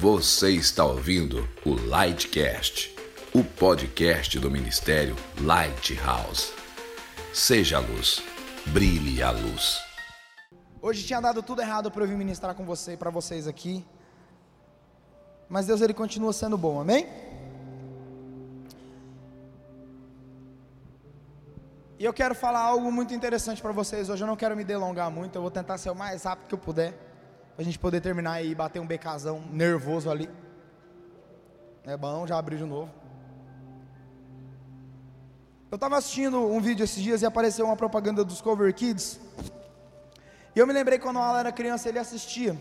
Você está ouvindo o Lightcast, o podcast do Ministério Lighthouse. Seja a luz, brilhe a luz. Hoje tinha dado tudo errado para eu vir ministrar com você, para vocês aqui. Mas Deus ele continua sendo bom, amém? E eu quero falar algo muito interessante para vocês hoje. Eu não quero me delongar muito, eu vou tentar ser o mais rápido que eu puder, para a gente poder terminar e bater um becazão nervoso ali. É bom, já abriu de novo. Eu estava assistindo um vídeo esses dias e apareceu uma propaganda dos Cover Kids. E eu me lembrei quando o Alan era criança, ele assistia.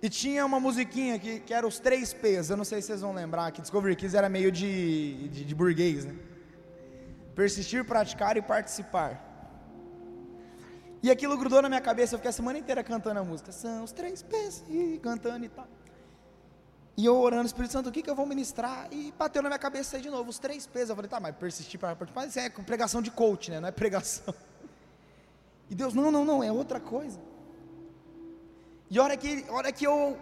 E tinha uma musiquinha que, que era os três P's. Eu não sei se vocês vão lembrar que Discovery Kids era meio de, de, de burguês, né? Persistir, praticar e participar. E aquilo grudou na minha cabeça, eu fiquei a semana inteira cantando a música. São os três P's, e cantando e tal. E eu orando, Espírito Santo, o que, que eu vou ministrar? E bateu na minha cabeça aí de novo, os três P's. Eu falei, tá, mas persistir, participar, isso é pregação de coach, né? Não é pregação. E Deus, não, não, não, é outra coisa. E a hora que, a hora que eu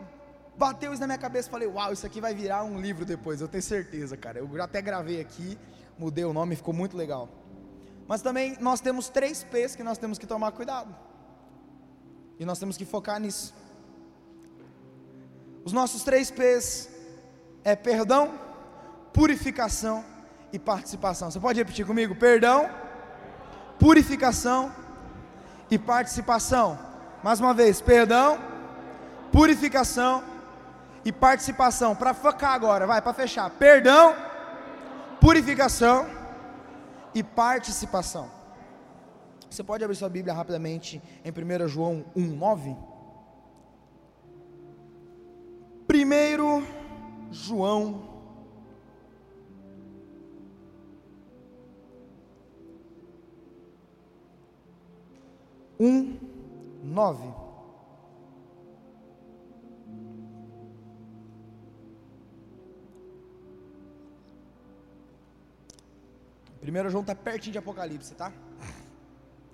bateu isso na minha cabeça, falei, uau, isso aqui vai virar um livro depois, eu tenho certeza, cara. Eu até gravei aqui, mudei o nome, ficou muito legal. Mas também nós temos três P's que nós temos que tomar cuidado. E nós temos que focar nisso. Os nossos três P's é perdão, purificação e participação. Você pode repetir comigo? Perdão, purificação e participação. Mais uma vez, perdão, purificação e participação. Para focar agora, vai, para fechar. Perdão, purificação e participação. Você pode abrir sua Bíblia rapidamente em 1 João 1,9? 1 João um nove. Primeiro João está pertinho de Apocalipse, tá?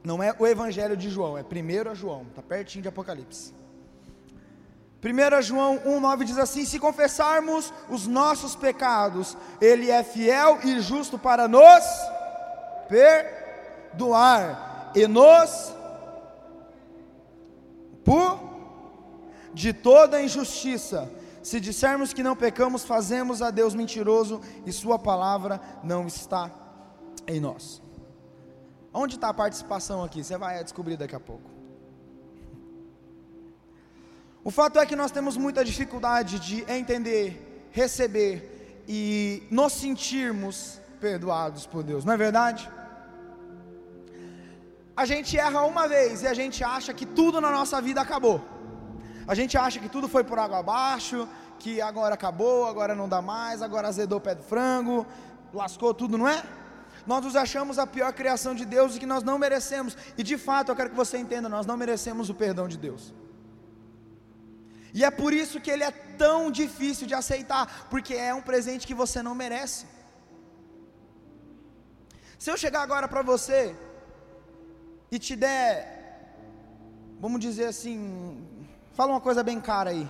Não é o Evangelho de João, é primeiro João, está pertinho de Apocalipse. 1 João 1,9 diz assim: Se confessarmos os nossos pecados, Ele é fiel e justo para nos perdoar e nos por de toda injustiça. Se dissermos que não pecamos, fazemos a Deus mentiroso e Sua palavra não está em nós. Onde está a participação aqui? Você vai descobrir daqui a pouco. O fato é que nós temos muita dificuldade de entender, receber e nos sentirmos perdoados por Deus, não é verdade? A gente erra uma vez e a gente acha que tudo na nossa vida acabou. A gente acha que tudo foi por água abaixo, que agora acabou, agora não dá mais, agora azedou o pé do frango, lascou tudo, não é? Nós nos achamos a pior criação de Deus e que nós não merecemos. E de fato, eu quero que você entenda, nós não merecemos o perdão de Deus. E é por isso que ele é tão difícil de aceitar, porque é um presente que você não merece. Se eu chegar agora para você e te der, vamos dizer assim, fala uma coisa bem cara aí,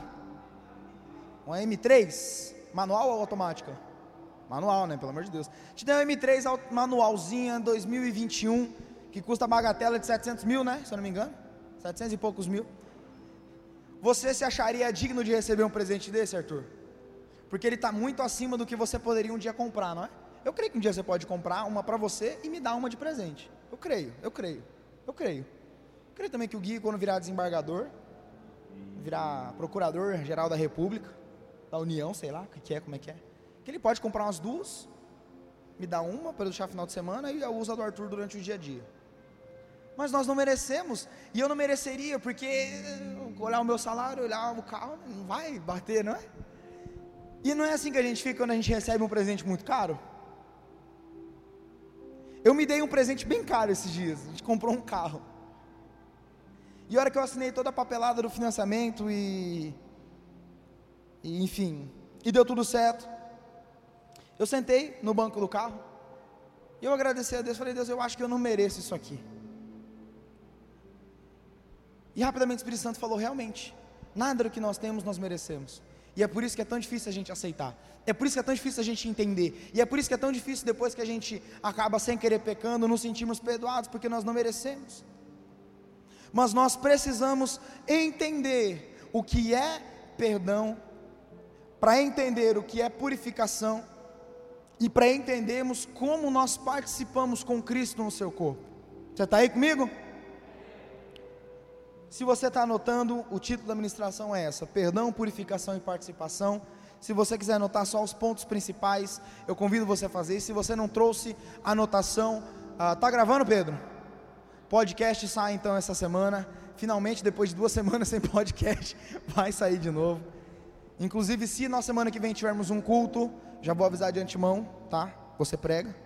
uma M3, manual ou automática? Manual, né? Pelo amor de Deus. Te der uma M3 manualzinha 2021, que custa bagatela de 700 mil, né? Se eu não me engano, 700 e poucos mil. Você se acharia digno de receber um presente desse, Arthur? Porque ele está muito acima do que você poderia um dia comprar, não é? Eu creio que um dia você pode comprar uma para você e me dar uma de presente. Eu creio, eu creio. Eu creio. Eu creio também que o Gui, quando virar desembargador, virar procurador-geral da República, da União, sei lá, o que é, como é que é, que ele pode comprar umas duas, me dar uma para deixar final de semana e eu uso a do Arthur durante o dia a dia. Mas nós não merecemos, e eu não mereceria, porque olhar o meu salário, olhar o carro, não vai bater, não é? E não é assim que a gente fica quando a gente recebe um presente muito caro? Eu me dei um presente bem caro esses dias. A gente comprou um carro. E a hora que eu assinei toda a papelada do financiamento e, e enfim, e deu tudo certo. Eu sentei no banco do carro. E eu agradeci a Deus, falei: "Deus, eu acho que eu não mereço isso aqui". E rapidamente o Espírito Santo falou: "Realmente, nada do que nós temos nós merecemos". E é por isso que é tão difícil a gente aceitar. É por isso que é tão difícil a gente entender. E é por isso que é tão difícil depois que a gente acaba sem querer pecando, nos sentirmos perdoados, porque nós não merecemos. Mas nós precisamos entender o que é perdão, para entender o que é purificação e para entendermos como nós participamos com Cristo no seu corpo. Você está aí comigo? Se você está anotando, o título da ministração é essa: Perdão, Purificação e Participação. Se você quiser anotar só os pontos principais, eu convido você a fazer. Se você não trouxe anotação, está ah, gravando, Pedro? Podcast sai então essa semana. Finalmente, depois de duas semanas sem podcast, vai sair de novo. Inclusive, se na semana que vem tivermos um culto, já vou avisar de antemão, tá? Você prega.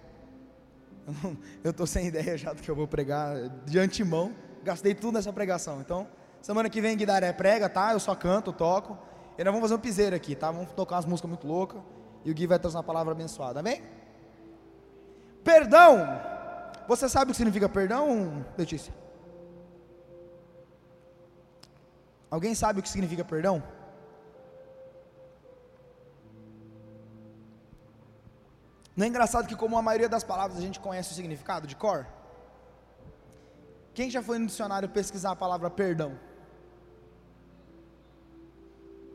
Eu estou sem ideia já do que eu vou pregar de antemão gastei tudo nessa pregação. Então, semana que vem Guidaré prega, tá? Eu só canto, toco. E nós vamos fazer um piseiro aqui, tá? Vamos tocar umas músicas muito loucas. E o Gui vai trazer uma palavra abençoada, amém? Perdão. Você sabe o que significa perdão, Letícia? Alguém sabe o que significa perdão? Não é engraçado que, como a maioria das palavras a gente conhece o significado de cor? Quem já foi no dicionário pesquisar a palavra perdão?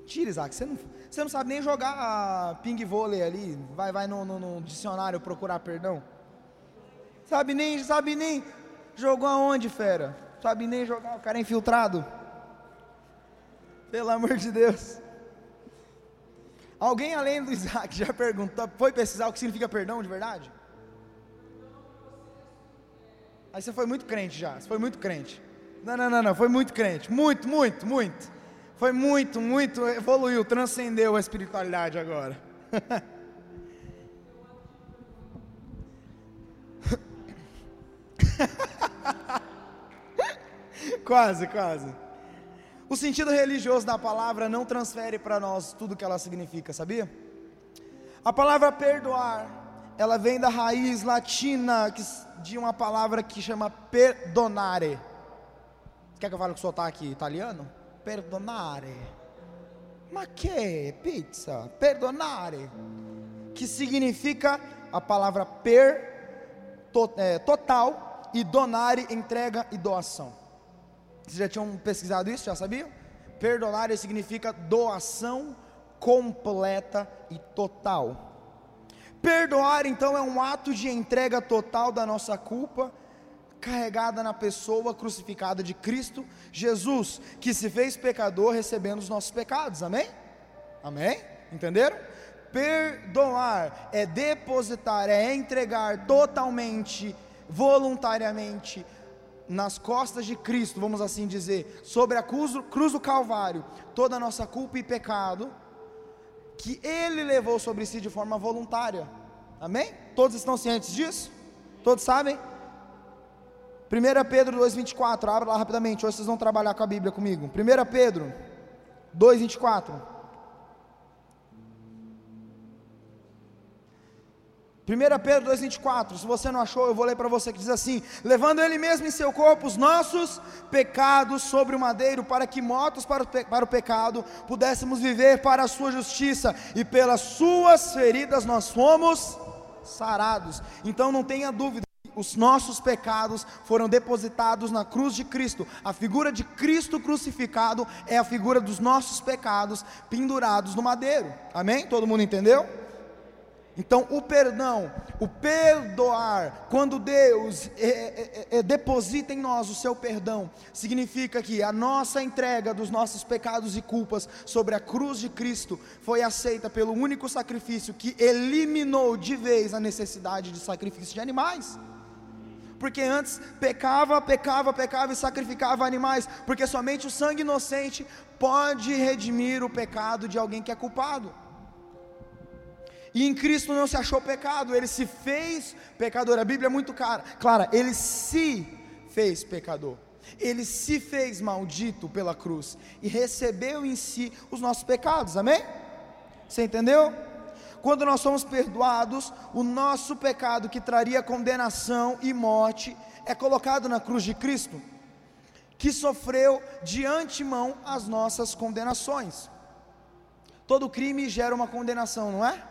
Tira, Isaac, você não, você não sabe nem jogar ping vôlei ali, vai, vai no, no, no dicionário procurar perdão. Sabe nem, sabe nem, jogou aonde, fera? Sabe nem jogar, o cara é infiltrado. Pelo amor de Deus. Alguém além do Isaac já perguntou, foi pesquisar o que significa perdão de verdade? Aí você foi muito crente já, você foi muito crente. Não, não, não, não, foi muito crente. Muito, muito, muito. Foi muito, muito, evoluiu, transcendeu a espiritualidade agora. quase, quase. O sentido religioso da palavra não transfere para nós tudo que ela significa, sabia? A palavra perdoar ela vem da raiz latina de uma palavra que chama perdonare. Quer que eu fale com sotaque italiano? Perdonare. Ma que? Pizza. Perdonare. Que significa a palavra per, to, é, total, e donare, entrega e doação. Vocês já tinham pesquisado isso? Já sabiam? Perdonare significa doação completa e total. Perdoar então é um ato de entrega total da nossa culpa, carregada na pessoa crucificada de Cristo Jesus, que se fez pecador recebendo os nossos pecados, amém? Amém? Entenderam? Perdoar é depositar, é entregar totalmente, voluntariamente, nas costas de Cristo, vamos assim dizer, sobre a cruz, cruz do Calvário, toda a nossa culpa e pecado, que ele levou sobre si de forma voluntária. Amém? Todos estão cientes disso? Todos sabem? 1 Pedro 2,24, abra lá rapidamente, hoje vocês vão trabalhar com a Bíblia comigo. 1 Pedro 2,24. 1 Pedro 2,24, se você não achou, eu vou ler para você que diz assim: Levando Ele mesmo em seu corpo os nossos pecados sobre o madeiro, para que, mortos para o, para o pecado, pudéssemos viver para a Sua justiça, e pelas Suas feridas nós fomos sarados. Então não tenha dúvida os nossos pecados foram depositados na cruz de Cristo. A figura de Cristo crucificado é a figura dos nossos pecados pendurados no madeiro. Amém? Todo mundo entendeu? Então, o perdão, o perdoar, quando Deus é, é, é, é, deposita em nós o seu perdão, significa que a nossa entrega dos nossos pecados e culpas sobre a cruz de Cristo foi aceita pelo único sacrifício que eliminou de vez a necessidade de sacrifício de animais. Porque antes pecava, pecava, pecava e sacrificava animais, porque somente o sangue inocente pode redimir o pecado de alguém que é culpado. E em Cristo não se achou pecado, ele se fez pecador. A Bíblia é muito clara, clara, ele se fez pecador. Ele se fez maldito pela cruz e recebeu em si os nossos pecados. Amém? Você entendeu? Quando nós somos perdoados, o nosso pecado que traria condenação e morte é colocado na cruz de Cristo, que sofreu de antemão as nossas condenações. Todo crime gera uma condenação, não é?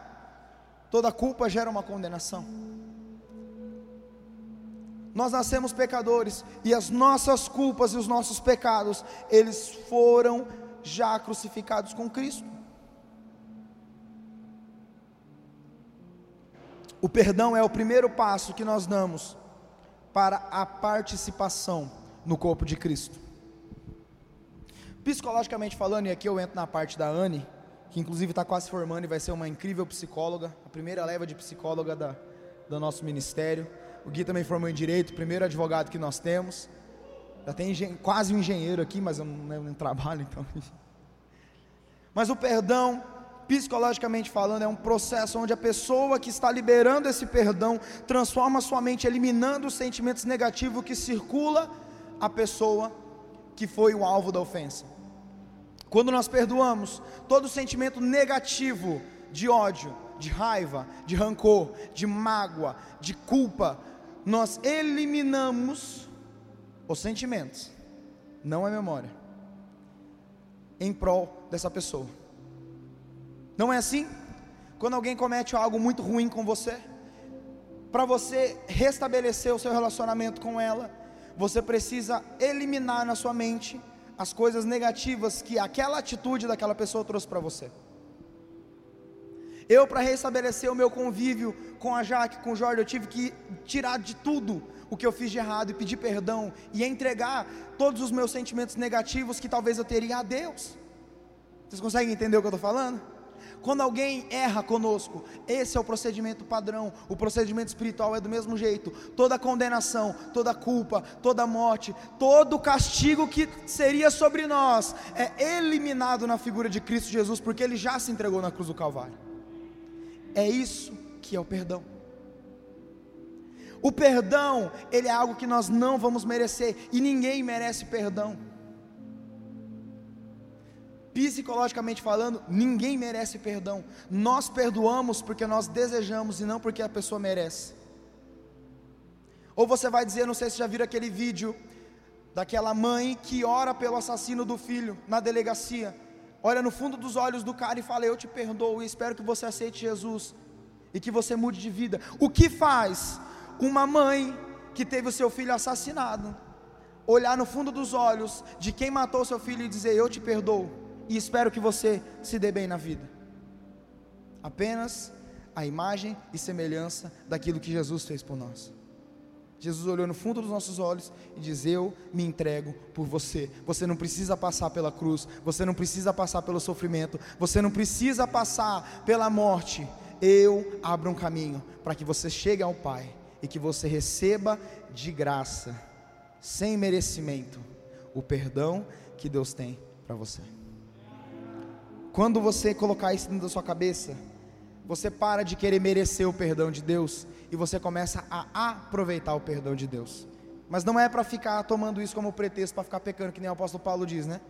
Toda culpa gera uma condenação. Nós nascemos pecadores e as nossas culpas e os nossos pecados, eles foram já crucificados com Cristo. O perdão é o primeiro passo que nós damos para a participação no corpo de Cristo. Psicologicamente falando, e aqui eu entro na parte da Anne, que inclusive está quase formando e vai ser uma incrível psicóloga, a primeira leva de psicóloga da, do nosso ministério. O Gui também formou em Direito, primeiro advogado que nós temos. Já tem quase um engenheiro aqui, mas eu não, não trabalho, então. Mas o perdão, psicologicamente falando, é um processo onde a pessoa que está liberando esse perdão transforma sua mente, eliminando os sentimentos negativos que circula a pessoa que foi o alvo da ofensa. Quando nós perdoamos, todo sentimento negativo de ódio, de raiva, de rancor, de mágoa, de culpa, nós eliminamos os sentimentos, não a memória, em prol dessa pessoa. Não é assim? Quando alguém comete algo muito ruim com você, para você restabelecer o seu relacionamento com ela, você precisa eliminar na sua mente as coisas negativas que aquela atitude daquela pessoa trouxe para você. Eu, para restabelecer o meu convívio com a Jaque, com o Jorge, eu tive que tirar de tudo o que eu fiz de errado e pedir perdão e entregar todos os meus sentimentos negativos que talvez eu teria a Deus. Vocês conseguem entender o que eu estou falando? Quando alguém erra conosco, esse é o procedimento padrão. O procedimento espiritual é do mesmo jeito. Toda condenação, toda culpa, toda morte, todo castigo que seria sobre nós é eliminado na figura de Cristo Jesus, porque ele já se entregou na cruz do Calvário. É isso que é o perdão. O perdão, ele é algo que nós não vamos merecer e ninguém merece perdão. Psicologicamente falando, ninguém merece perdão. Nós perdoamos porque nós desejamos e não porque a pessoa merece. Ou você vai dizer, não sei se já viram aquele vídeo daquela mãe que ora pelo assassino do filho na delegacia olha no fundo dos olhos do cara e fala: Eu te perdoo e espero que você aceite Jesus e que você mude de vida. O que faz uma mãe que teve o seu filho assassinado olhar no fundo dos olhos de quem matou seu filho e dizer: Eu te perdoo e espero que você se dê bem na vida? Apenas a imagem e semelhança daquilo que Jesus fez por nós. Jesus olhou no fundo dos nossos olhos e diz: Eu me entrego por você. Você não precisa passar pela cruz, você não precisa passar pelo sofrimento, você não precisa passar pela morte. Eu abro um caminho para que você chegue ao Pai e que você receba de graça, sem merecimento, o perdão que Deus tem para você. Quando você colocar isso dentro da sua cabeça, você para de querer merecer o perdão de Deus e você começa a aproveitar o perdão de Deus. Mas não é para ficar tomando isso como pretexto para ficar pecando, que nem o apóstolo Paulo diz, né?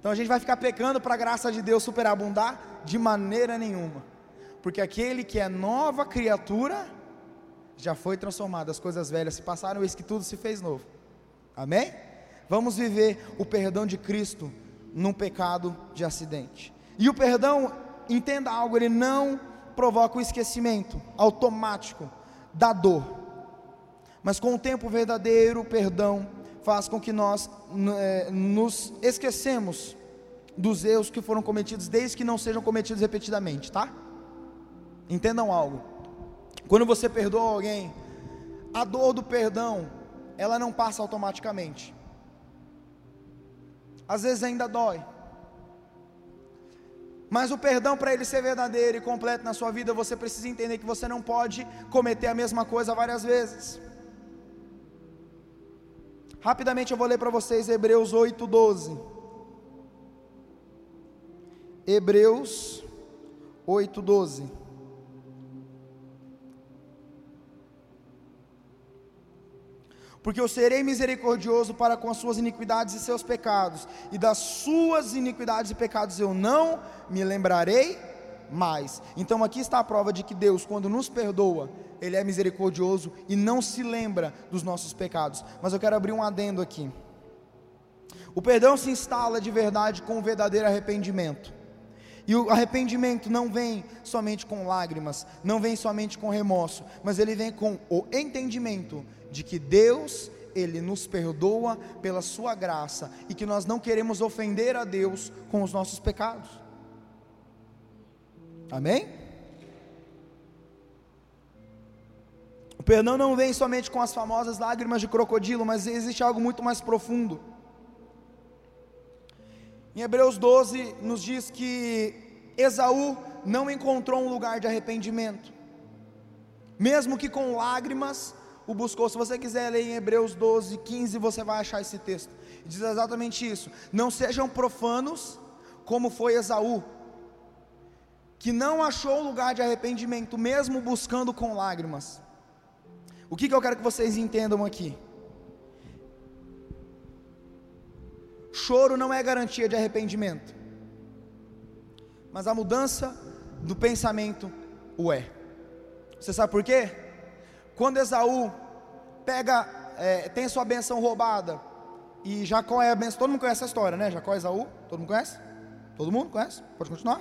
Então a gente vai ficar pecando para a graça de Deus superabundar? De maneira nenhuma. Porque aquele que é nova criatura já foi transformado, as coisas velhas se passaram, eis que tudo se fez novo. Amém? Vamos viver o perdão de Cristo num pecado de acidente. E o perdão, entenda algo, ele não provoca o esquecimento automático da dor. Mas com o tempo verdadeiro, o perdão faz com que nós é, nos esquecemos dos erros que foram cometidos, desde que não sejam cometidos repetidamente, tá? Entendam algo. Quando você perdoa alguém, a dor do perdão, ela não passa automaticamente. Às vezes ainda dói. Mas o perdão, para ele ser verdadeiro e completo na sua vida, você precisa entender que você não pode cometer a mesma coisa várias vezes. Rapidamente eu vou ler para vocês Hebreus 8, 12. Hebreus 8, porque eu serei misericordioso para com as suas iniquidades e seus pecados, e das suas iniquidades e pecados eu não me lembrarei mais. Então aqui está a prova de que Deus, quando nos perdoa, Ele é misericordioso e não se lembra dos nossos pecados. Mas eu quero abrir um adendo aqui. O perdão se instala de verdade com o verdadeiro arrependimento. E o arrependimento não vem somente com lágrimas, não vem somente com remorso, mas ele vem com o entendimento de que Deus, ele nos perdoa pela sua graça e que nós não queremos ofender a Deus com os nossos pecados. Amém? O perdão não vem somente com as famosas lágrimas de crocodilo, mas existe algo muito mais profundo. Em Hebreus 12 nos diz que Esaú não encontrou um lugar de arrependimento, mesmo que com lágrimas o buscou. Se você quiser ler em Hebreus 12, 15, você vai achar esse texto. Diz exatamente isso: Não sejam profanos, como foi Esaú, que não achou lugar de arrependimento, mesmo buscando com lágrimas. O que, que eu quero que vocês entendam aqui? Choro não é garantia de arrependimento, mas a mudança do pensamento o é. Você sabe por quê? Quando Esaú pega, é, tem sua benção roubada, e Jacó é a benção, todo mundo conhece a história, né? Jacó e Esaú, todo mundo conhece? Todo mundo conhece? Pode continuar?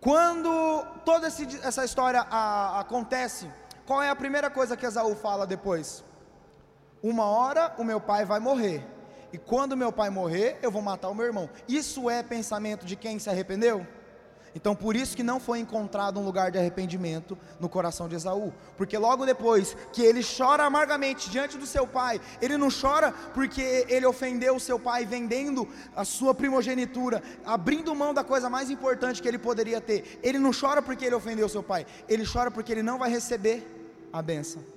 Quando toda esse, essa história a, acontece, qual é a primeira coisa que Esaú fala depois? Uma hora o meu pai vai morrer, e quando meu pai morrer, eu vou matar o meu irmão. Isso é pensamento de quem se arrependeu? Então, por isso que não foi encontrado um lugar de arrependimento no coração de Esaú, porque logo depois que ele chora amargamente diante do seu pai, ele não chora porque ele ofendeu o seu pai vendendo a sua primogenitura, abrindo mão da coisa mais importante que ele poderia ter. Ele não chora porque ele ofendeu o seu pai, ele chora porque ele não vai receber a benção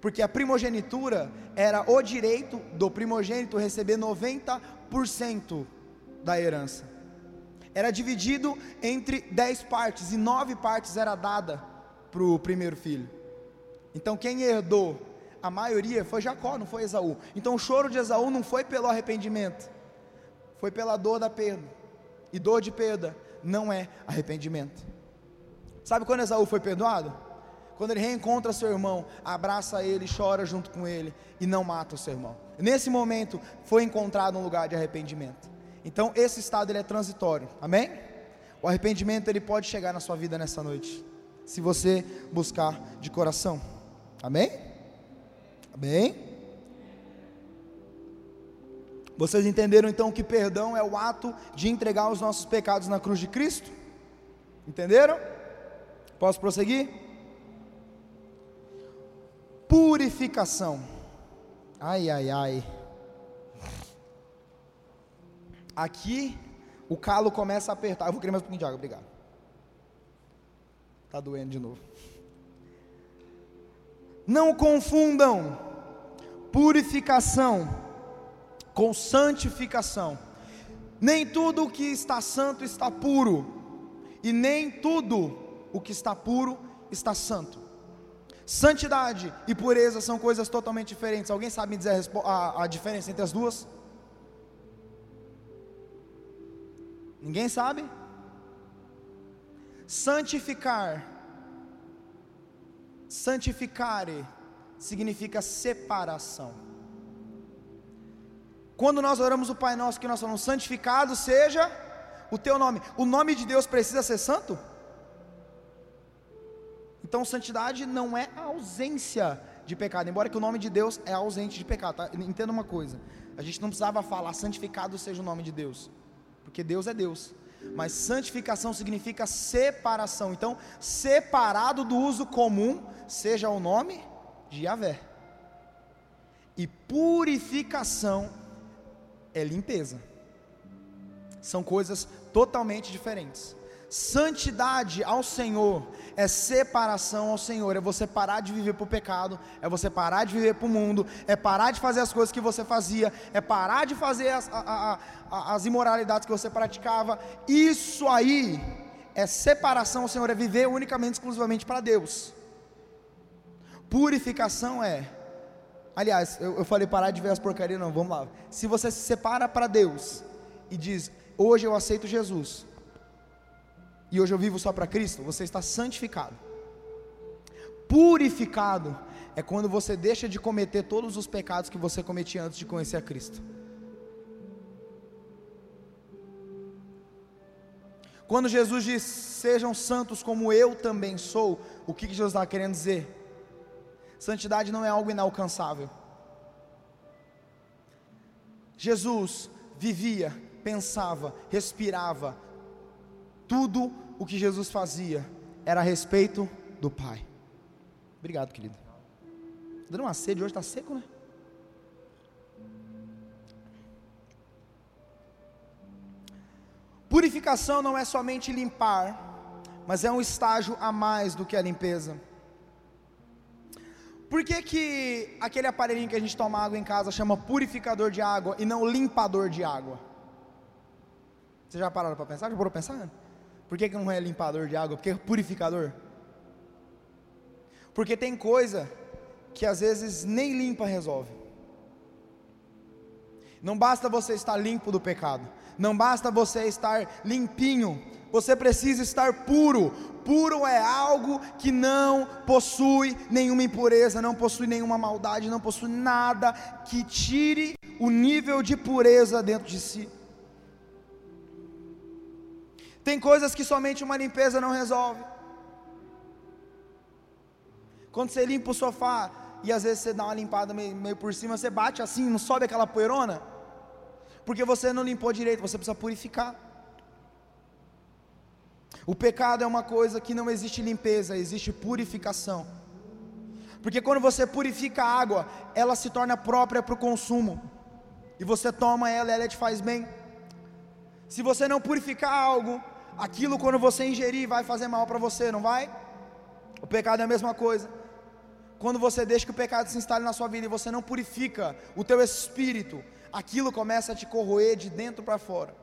porque a primogenitura era o direito do primogênito receber 90% da herança. Era dividido entre 10 partes e nove partes era dada para o primeiro filho. Então quem herdou a maioria foi Jacó, não foi Esaú. Então o choro de Esaú não foi pelo arrependimento, foi pela dor da perda. E dor de perda não é arrependimento. Sabe quando Esaú foi perdoado? Quando ele reencontra seu irmão, abraça ele, chora junto com ele e não mata o seu irmão. Nesse momento foi encontrado um lugar de arrependimento. Então esse estado ele é transitório. Amém? O arrependimento ele pode chegar na sua vida nessa noite, se você buscar de coração. Amém? Amém? Vocês entenderam então que perdão é o ato de entregar os nossos pecados na cruz de Cristo? Entenderam? Posso prosseguir? Purificação. Ai, ai, ai. Aqui o calo começa a apertar. Eu vou querer mais um pouquinho de água, obrigado. Tá doendo de novo. Não confundam purificação com santificação. Nem tudo o que está santo está puro, e nem tudo o que está puro está santo. Santidade e pureza são coisas totalmente diferentes. Alguém sabe me dizer a, a, a diferença entre as duas? Ninguém sabe? Santificar, santificare, significa separação. Quando nós oramos o Pai Nosso, que nós falamos, santificado seja o teu nome. O nome de Deus precisa ser santo? Então, santidade não é a ausência de pecado, embora que o nome de Deus é ausente de pecado. Tá? Entenda uma coisa: a gente não precisava falar santificado seja o nome de Deus, porque Deus é Deus. Mas santificação significa separação. Então, separado do uso comum, seja o nome de Yahvé. E purificação é limpeza. São coisas totalmente diferentes. Santidade ao Senhor é separação ao Senhor, é você parar de viver para o pecado, é você parar de viver para o mundo, é parar de fazer as coisas que você fazia, é parar de fazer as, a, a, as imoralidades que você praticava. Isso aí é separação ao Senhor, é viver unicamente, exclusivamente para Deus. Purificação é, aliás, eu, eu falei parar de ver as porcarias, não, vamos lá. Se você se separa para Deus e diz, hoje eu aceito Jesus e hoje eu vivo só para Cristo, você está santificado. Purificado é quando você deixa de cometer todos os pecados que você cometia antes de conhecer a Cristo. Quando Jesus diz: Sejam santos como eu também sou, o que Jesus está querendo dizer? Santidade não é algo inalcançável. Jesus vivia, pensava, respirava, tudo o que Jesus fazia era a respeito do Pai. Obrigado, querido. Dando uma sede hoje, está seco, né? Purificação não é somente limpar, mas é um estágio a mais do que a limpeza. Por que, que aquele aparelhinho que a gente toma água em casa chama purificador de água e não limpador de água? Vocês já pararam para pensar? Já foram pensar? Por que, que não é limpador de água? Porque é purificador? Porque tem coisa que às vezes nem limpa resolve. Não basta você estar limpo do pecado, não basta você estar limpinho, você precisa estar puro. Puro é algo que não possui nenhuma impureza, não possui nenhuma maldade, não possui nada que tire o nível de pureza dentro de si. Tem coisas que somente uma limpeza não resolve. Quando você limpa o sofá e às vezes você dá uma limpada meio, meio por cima, você bate assim, não sobe aquela poeirona, porque você não limpou direito, você precisa purificar. O pecado é uma coisa que não existe limpeza, existe purificação. Porque quando você purifica a água, ela se torna própria para o consumo. E você toma ela, ela te faz bem. Se você não purificar algo, aquilo quando você ingerir vai fazer mal para você, não vai? O pecado é a mesma coisa. Quando você deixa que o pecado se instale na sua vida e você não purifica o teu espírito, aquilo começa a te corroer de dentro para fora.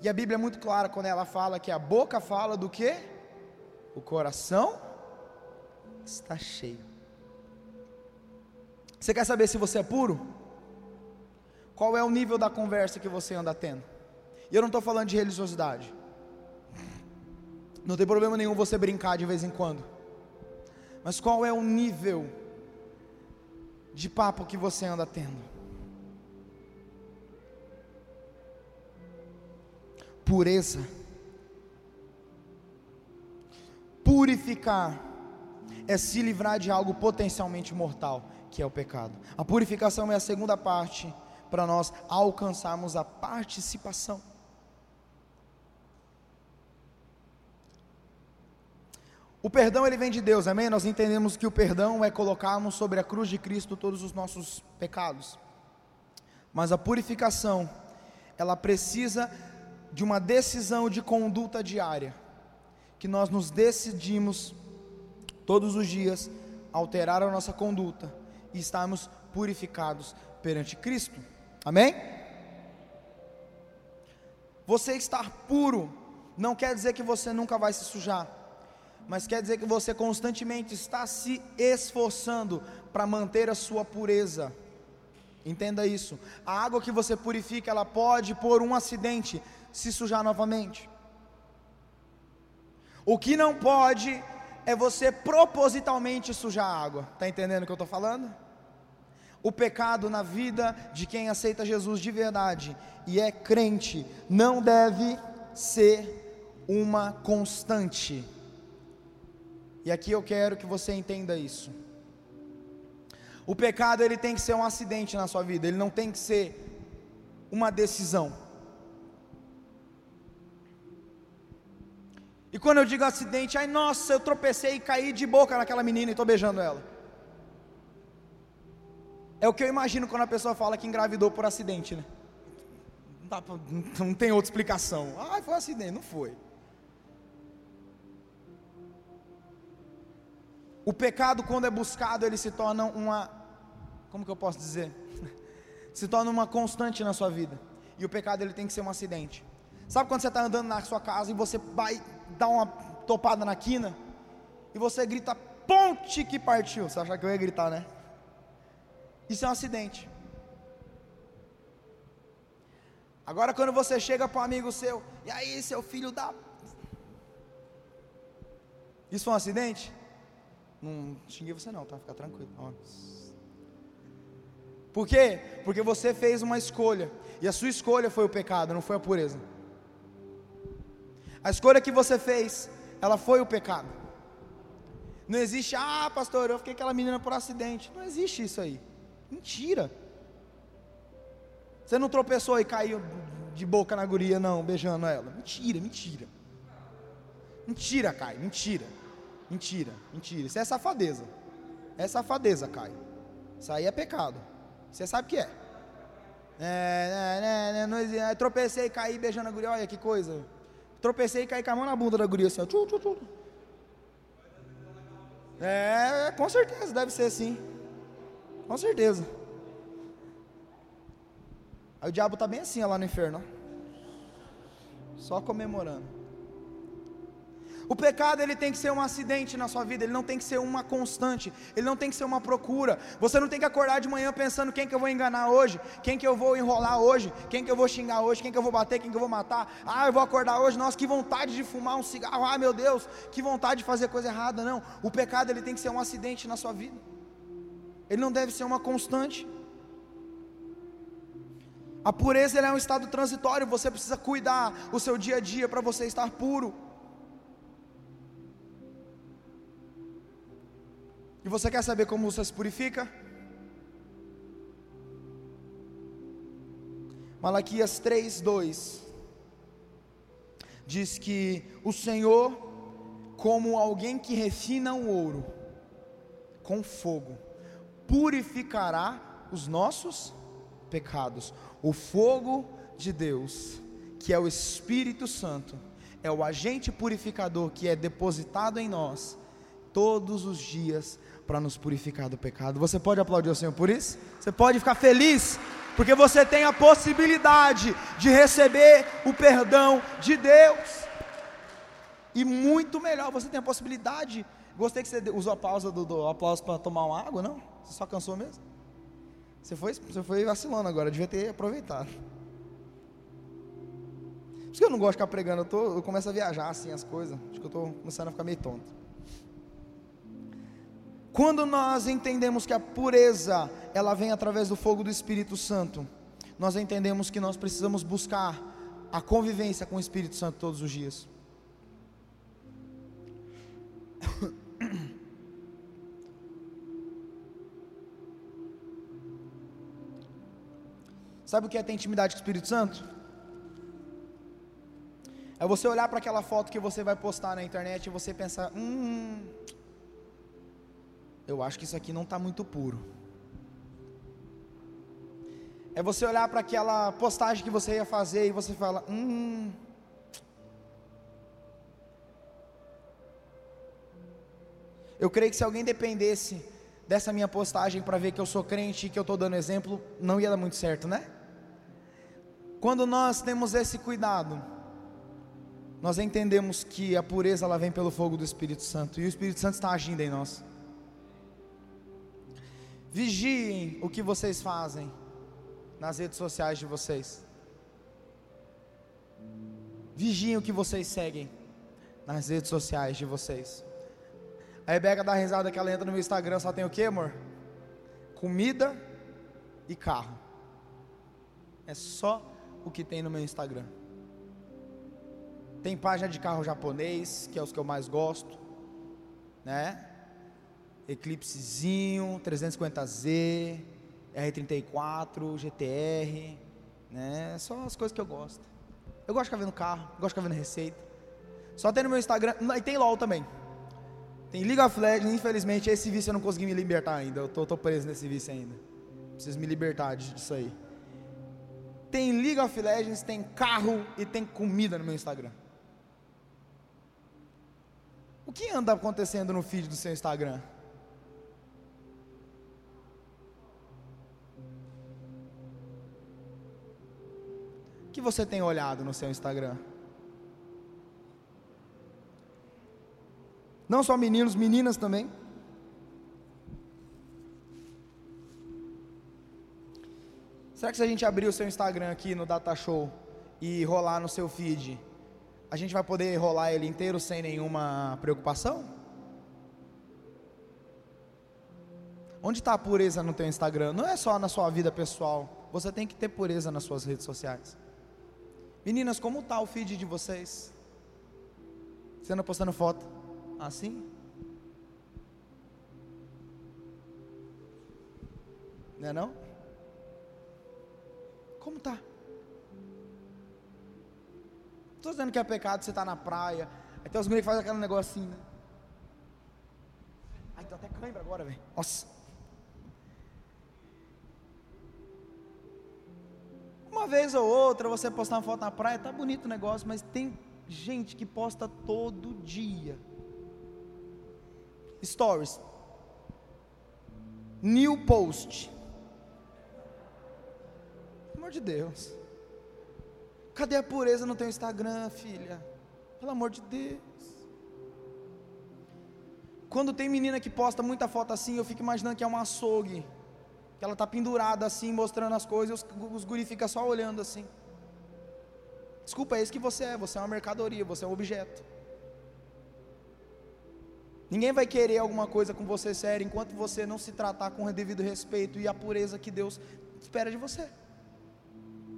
E a Bíblia é muito clara quando ela fala que a boca fala do que? O coração está cheio. Você quer saber se você é puro? Qual é o nível da conversa que você anda tendo? E eu não estou falando de religiosidade. Não tem problema nenhum você brincar de vez em quando. Mas qual é o nível de papo que você anda tendo? pureza. Purificar é se livrar de algo potencialmente mortal, que é o pecado. A purificação é a segunda parte para nós alcançarmos a participação. O perdão ele vem de Deus, amém? Nós entendemos que o perdão é colocarmos sobre a cruz de Cristo todos os nossos pecados. Mas a purificação, ela precisa de uma decisão de conduta diária, que nós nos decidimos todos os dias alterar a nossa conduta e estarmos purificados perante Cristo. Amém? Você estar puro não quer dizer que você nunca vai se sujar, mas quer dizer que você constantemente está se esforçando para manter a sua pureza. Entenda isso. A água que você purifica, ela pode por um acidente se sujar novamente. O que não pode é você propositalmente sujar a água. Está entendendo o que eu estou falando? O pecado na vida de quem aceita Jesus de verdade e é crente não deve ser uma constante. E aqui eu quero que você entenda isso. O pecado ele tem que ser um acidente na sua vida, ele não tem que ser uma decisão. E quando eu digo acidente, ai nossa, eu tropecei e caí de boca naquela menina e estou beijando ela. É o que eu imagino quando a pessoa fala que engravidou por acidente, né? Não, pra, não tem outra explicação. Ah, foi um acidente, não foi. O pecado, quando é buscado, ele se torna uma. Como que eu posso dizer? se torna uma constante na sua vida. E o pecado ele tem que ser um acidente. Sabe quando você está andando na sua casa e você vai dar uma topada na quina e você grita ponte que partiu. Você acha que eu ia gritar, né? Isso é um acidente. Agora quando você chega para um amigo seu, e aí seu filho dá. Isso foi um acidente? Não xinguei você não, tá? Fica tranquilo. Por quê? Porque você fez uma escolha. E a sua escolha foi o pecado, não foi a pureza. A escolha que você fez, ela foi o pecado. Não existe, ah, pastor, eu fiquei aquela menina por acidente. Não existe isso aí. Mentira. Você não tropeçou e caiu de boca na guria, não, beijando ela. Mentira, mentira. Mentira, Caio, mentira. Mentira, mentira. Isso é safadeza. É safadeza, Caio. Isso aí é pecado. Você sabe o que é. É, é, é, não, não, tropecei e caí beijando a guria, olha que coisa. Tropecei e caí com a mão na bunda da guria assim, ó. Tchu. É, com certeza, deve ser assim. Com certeza. Aí o diabo está bem assim ó, lá no inferno. Só comemorando. O pecado ele tem que ser um acidente na sua vida, ele não tem que ser uma constante, ele não tem que ser uma procura. Você não tem que acordar de manhã pensando quem que eu vou enganar hoje, quem que eu vou enrolar hoje, quem que eu vou xingar hoje, quem que eu vou bater, quem que eu vou matar. Ah, eu vou acordar hoje, nossa, que vontade de fumar um cigarro. Ah, meu Deus, que vontade de fazer coisa errada. Não, o pecado ele tem que ser um acidente na sua vida. Ele não deve ser uma constante. A pureza é um estado transitório, você precisa cuidar o seu dia a dia para você estar puro. E você quer saber como você se purifica? Malaquias 3, 2 diz que o Senhor, como alguém que refina o ouro com fogo, purificará os nossos pecados. O fogo de Deus, que é o Espírito Santo, é o agente purificador que é depositado em nós todos os dias para nos purificar do pecado. Você pode aplaudir o Senhor por isso? Você pode ficar feliz, porque você tem a possibilidade de receber o perdão de Deus. E muito melhor, você tem a possibilidade. Gostei que você usou a pausa do, do aplauso para tomar uma água, não? Você só cansou mesmo? Você foi, você foi vacilando agora, devia ter aproveitado. Por isso que eu não gosto de ficar pregando, eu, tô, eu começo a viajar assim as coisas. Acho que eu estou começando a ficar meio tonto. Quando nós entendemos que a pureza, ela vem através do fogo do Espírito Santo, nós entendemos que nós precisamos buscar a convivência com o Espírito Santo todos os dias. Sabe o que é ter intimidade com o Espírito Santo? É você olhar para aquela foto que você vai postar na internet e você pensar: hum, eu acho que isso aqui não está muito puro. É você olhar para aquela postagem que você ia fazer e você fala, hum. Eu creio que se alguém dependesse dessa minha postagem para ver que eu sou crente e que eu estou dando exemplo, não ia dar muito certo, né? Quando nós temos esse cuidado, nós entendemos que a pureza ela vem pelo fogo do Espírito Santo e o Espírito Santo está agindo em nós. Vigiem o que vocês fazem nas redes sociais de vocês. Vigiem o que vocês seguem nas redes sociais de vocês. A Rebeca dá risada que ela entra no meu Instagram, só tem o que, amor? Comida e carro. É só o que tem no meu Instagram. Tem página de carro japonês, que é os que eu mais gosto, né? Eclipsezinho, 350Z, R34, GTR, né? Só as coisas que eu gosto. Eu gosto de ficar vendo carro, gosto de ficar vendo receita. Só tem no meu Instagram, e tem LOL também. Tem League of Legends, infelizmente esse vício eu não consegui me libertar ainda. Eu tô, tô preso nesse vício ainda. Preciso me libertar disso aí. Tem League of Legends, tem carro e tem comida no meu Instagram. O que anda acontecendo no feed do seu Instagram? Que você tem olhado no seu Instagram? Não só meninos, meninas também. Será que se a gente abrir o seu Instagram aqui no Data Show e rolar no seu feed, a gente vai poder rolar ele inteiro sem nenhuma preocupação? Onde está a pureza no teu Instagram? Não é só na sua vida pessoal. Você tem que ter pureza nas suas redes sociais. Meninas, como está o feed de vocês? Você anda postando foto assim? Não é não? Como tá? Estou dizendo que é pecado você estar tá na praia. Aí tem os meninos que fazem aquele assim, né? Ai, tô até cãibra agora, velho. Nossa. Uma vez ou outra você postar uma foto na praia, tá bonito o negócio, mas tem gente que posta todo dia. Stories. New post. Pelo amor de Deus. Cadê a pureza no teu Instagram, filha? Pelo amor de Deus. Quando tem menina que posta muita foto assim, eu fico imaginando que é um açougue. Que ela está pendurada assim, mostrando as coisas, e os, os guri ficam só olhando assim. Desculpa, é isso que você é, você é uma mercadoria, você é um objeto. Ninguém vai querer alguma coisa com você séria enquanto você não se tratar com o devido respeito e a pureza que Deus espera de você.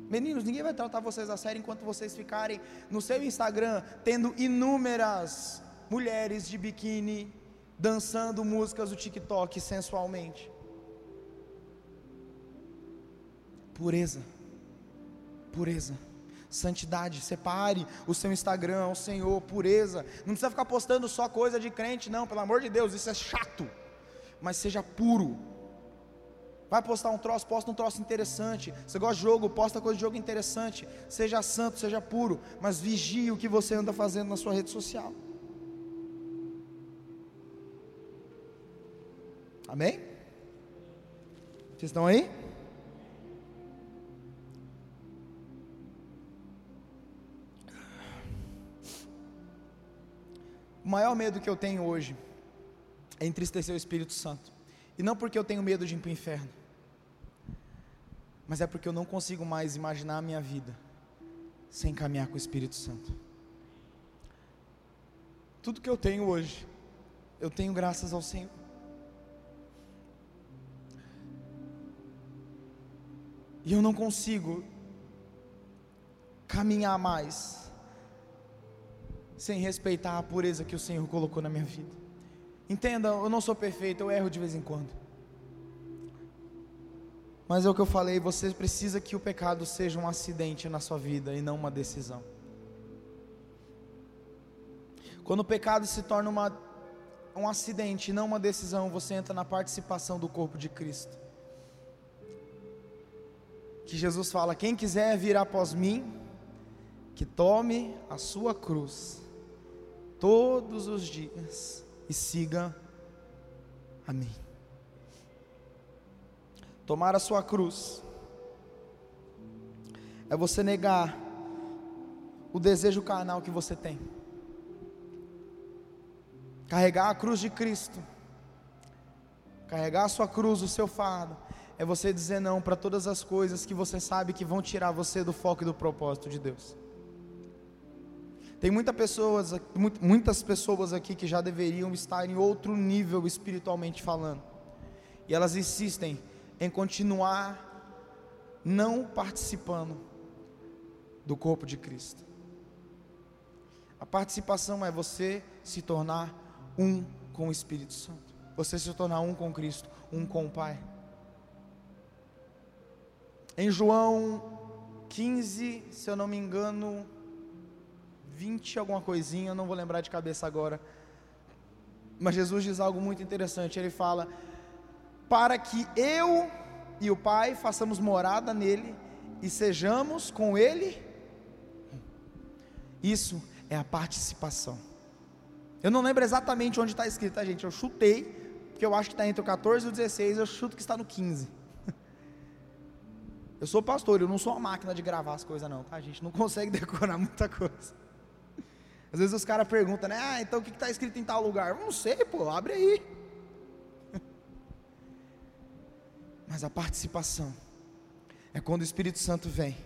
Meninos, ninguém vai tratar vocês a sério enquanto vocês ficarem no seu Instagram tendo inúmeras mulheres de biquíni dançando músicas do TikTok sensualmente. Pureza. Pureza. Santidade, separe o seu Instagram ao Senhor, pureza. Não precisa ficar postando só coisa de crente, não, pelo amor de Deus, isso é chato. Mas seja puro, Vai postar um troço, posta um troço interessante. Você gosta de jogo, posta coisa de jogo interessante. Seja santo, seja puro, mas vigie o que você anda fazendo na sua rede social. Amém? Vocês estão aí? O maior medo que eu tenho hoje é entristecer o Espírito Santo. E não porque eu tenho medo de ir para o inferno mas é porque eu não consigo mais imaginar a minha vida sem caminhar com o Espírito Santo. Tudo que eu tenho hoje, eu tenho graças ao Senhor. E eu não consigo caminhar mais sem respeitar a pureza que o Senhor colocou na minha vida. Entenda, eu não sou perfeito, eu erro de vez em quando. Mas é o que eu falei, você precisa que o pecado seja um acidente na sua vida e não uma decisão. Quando o pecado se torna uma, um acidente e não uma decisão, você entra na participação do corpo de Cristo. Que Jesus fala: quem quiser vir após mim, que tome a sua cruz todos os dias e siga a mim tomar a sua cruz, é você negar o desejo carnal que você tem, carregar a cruz de Cristo, carregar a sua cruz, o seu fardo, é você dizer não para todas as coisas que você sabe que vão tirar você do foco e do propósito de Deus. Tem muita pessoas, muitas pessoas aqui que já deveriam estar em outro nível espiritualmente falando, e elas insistem em continuar não participando do corpo de Cristo. A participação é você se tornar um com o Espírito Santo, você se tornar um com Cristo, um com o Pai. Em João 15, se eu não me engano, 20 alguma coisinha, não vou lembrar de cabeça agora. Mas Jesus diz algo muito interessante. Ele fala: para que eu e o Pai façamos morada nele e sejamos com ele. Isso é a participação. Eu não lembro exatamente onde está escrito, tá, gente? Eu chutei, porque eu acho que está entre o 14 e o 16, eu chuto que está no 15. Eu sou pastor, eu não sou uma máquina de gravar as coisas, não, tá? Gente não consegue decorar muita coisa. Às vezes os caras perguntam, né? Ah, então o que está escrito em tal lugar? Eu não sei, pô, abre aí. Mas a participação é quando o Espírito Santo vem,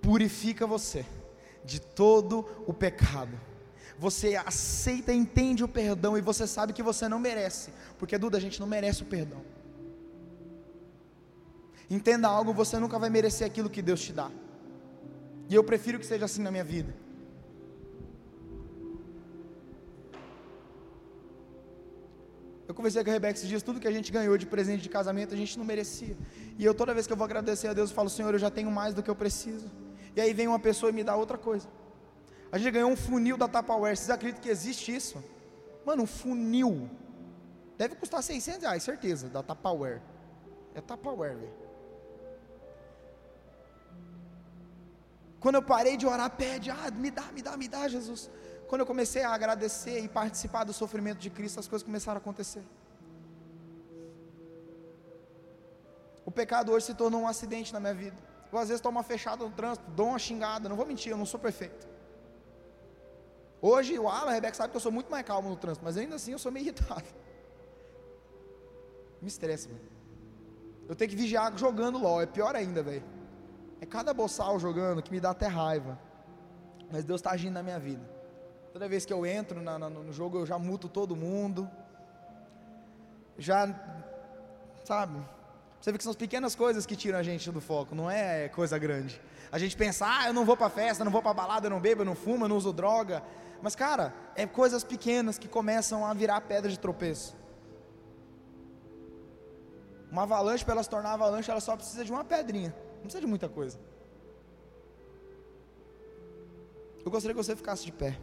purifica você de todo o pecado. Você aceita, entende o perdão e você sabe que você não merece, porque Duda, a gente não merece o perdão. Entenda algo, você nunca vai merecer aquilo que Deus te dá. E eu prefiro que seja assim na minha vida. Eu conversei com a Rebeca esses dias, tudo que a gente ganhou de presente de casamento, a gente não merecia. E eu toda vez que eu vou agradecer a Deus, eu falo, Senhor, eu já tenho mais do que eu preciso. E aí vem uma pessoa e me dá outra coisa. A gente ganhou um funil da Tupperware. Vocês acreditam que existe isso? Mano, um funil. Deve custar 600 reais, certeza, da Tupperware. É Tupperware, velho. Quando eu parei de orar, pede, ah, me dá, me dá, me dá, Jesus. Quando eu comecei a agradecer e participar do sofrimento de Cristo, as coisas começaram a acontecer. O pecado hoje se tornou um acidente na minha vida. Eu às vezes tomo uma fechada no trânsito, dou uma xingada, não vou mentir, eu não sou perfeito. Hoje o Alan, a Rebeca sabe que eu sou muito mais calmo no trânsito, mas ainda assim eu sou meio irritado. Me estressa, mano. Eu tenho que vigiar jogando LOL, é pior ainda, velho. É cada boçal jogando que me dá até raiva. Mas Deus está agindo na minha vida. Toda vez que eu entro na, na, no jogo, eu já muto todo mundo. Já, sabe? Você vê que são as pequenas coisas que tiram a gente do foco, não é coisa grande. A gente pensa, ah, eu não vou para festa, não vou para balada, eu não bebo, eu não fumo, eu não uso droga. Mas, cara, é coisas pequenas que começam a virar pedra de tropeço. Uma avalanche, para ela se tornar avalanche, ela só precisa de uma pedrinha, não precisa de muita coisa. Eu gostaria que você ficasse de pé.